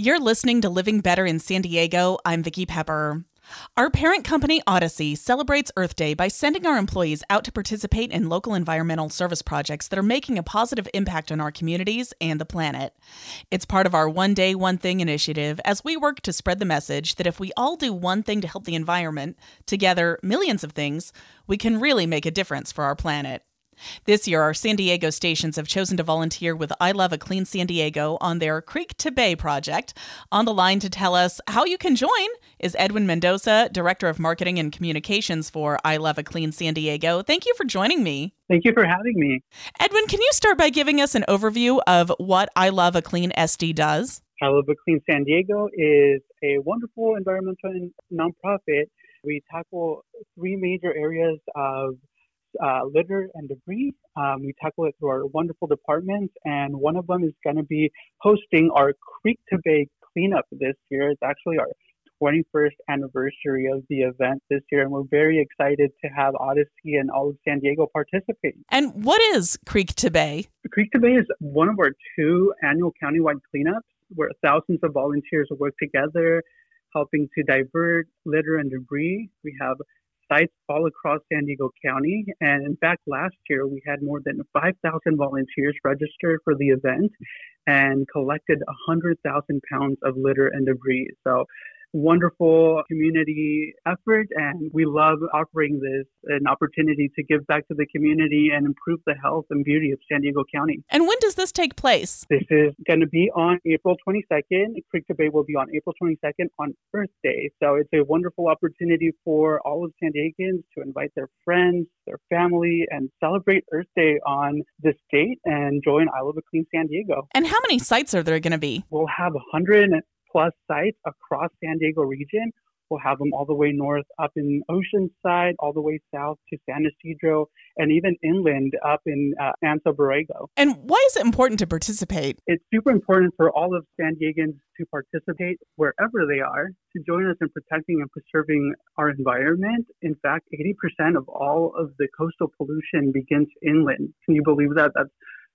You're listening to Living Better in San Diego. I'm Vicki Pepper. Our parent company, Audacy, celebrates Earth Day by sending our employees out to participate in local environmental service projects that are making a positive impact on our communities and the planet. It's part of our One Day, One Thing initiative as we work to spread the message that if we all do one thing to help the environment, together, millions of things, we can really make a difference for our planet. This year, our San Diego stations have chosen to volunteer with I Love a Clean San Diego on their Creek to Bay project. On the line to tell us how you can join is Edwin Mendoza, Director of Marketing and Communications for I Love a Clean San Diego. Thank you for joining me. Thank you for having me. Edwin, can you start by giving us an overview of what I Love a Clean SD does? I Love a Clean San Diego is a wonderful environmental nonprofit. We tackle three major areas of uh, litter and debris. Um, we tackle it through our wonderful departments, and one of them is going to be hosting our Creek to Bay cleanup this year. It's actually our 21st anniversary of the event this year, and we're very excited to have Audacy and all of San Diego participate. And what is Creek to Bay? Creek to Bay is one of our two annual countywide cleanups where thousands of volunteers work together helping to divert litter and debris. We have sites all across San Diego County. And in fact, last year we had more than 5,000 volunteers registered for the event and collected 100,000 pounds of litter and debris. So wonderful community effort and we love offering this an opportunity to give back to the community and improve the health and beauty of San Diego County. And when does this take place? This is going to be on April 22nd. Creek to Bay will be on April 22nd on Earth Day. So it's a wonderful opportunity for all of San Diegans to invite their friends, their family, and celebrate Earth Day on this date and join I Love a Clean San Diego. And how many sites are there going to be? We'll have 100 plus sites across San Diego region. We'll have them all the way north up in Oceanside, all the way south to San Ysidro, and even inland up in uh, Anza Borrego. And why is it important to participate? It's super important for all of San Diegans to participate wherever they are, to join us in protecting and preserving our environment. In fact, 80% of all of the coastal pollution begins inland. Can you believe that? That's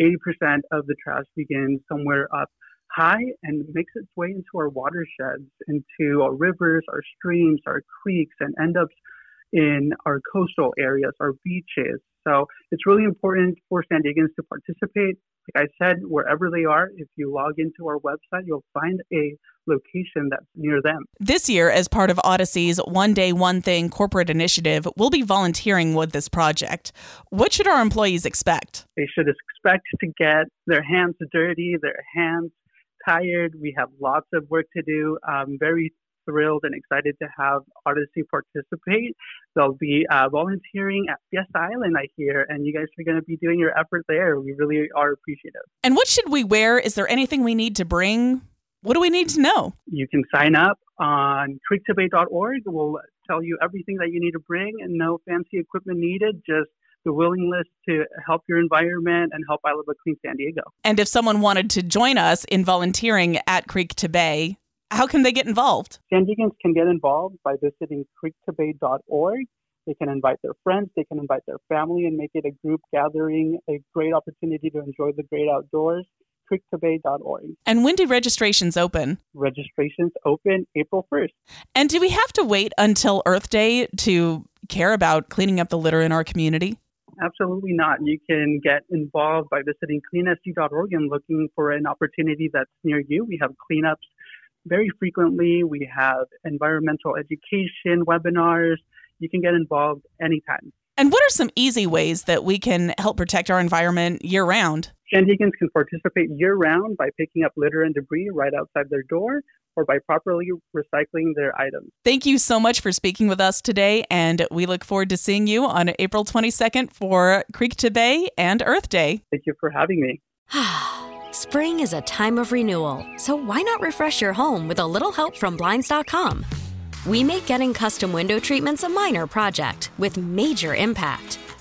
80% of the trash begins somewhere up high and makes its way into our watersheds, into our rivers, our streams, our creeks, and end up in our coastal areas, our beaches. So it's really important for San Diegans to participate. Like I said, wherever they are, if you log into our website, you'll find a location that's near them. This year, as part of Audacy's One Day, One Thing corporate initiative, we'll be volunteering with this project. What should our employees expect? They should expect to get their hands dirty, their hands tired. We have lots of work to do. I'm very thrilled and excited to have Audacy participate. They'll be uh, volunteering at Fiesta Island, I hear, and you guys are going to be doing your effort there. We really are appreciative. And what should we wear? Is there anything we need to bring? What do we need to know? You can sign up on creektobay.org. We'll tell you everything that you need to bring and no fancy equipment needed. Just the willingness to help your environment and help I Love a Clean San Diego. And if someone wanted to join us in volunteering at Creek to Bay, how can they get involved? San Diegans can get involved by visiting creektobay.org. They can invite their friends, they can invite their family and make it a group gathering, a great opportunity to enjoy the great outdoors creektobay.org. And when do registrations open? Registrations open April 1st. And do we have to wait until Earth Day to care about cleaning up the litter in our community? Absolutely not. You can get involved by visiting cleansd.org and looking for an opportunity that's near you. We have cleanups very frequently. We have environmental education webinars. You can get involved anytime. And what are some easy ways that we can help protect our environment year round? San Diegans can participate year round by picking up litter and debris right outside their door or by properly recycling their items. Thank you so much for speaking with us today, and we look forward to seeing you on April 22nd for Creek to Bay and Earth Day. Thank you for having me. Spring is a time of renewal, so why not refresh your home with a little help from Blinds.com? We make getting custom window treatments a minor project with major impact.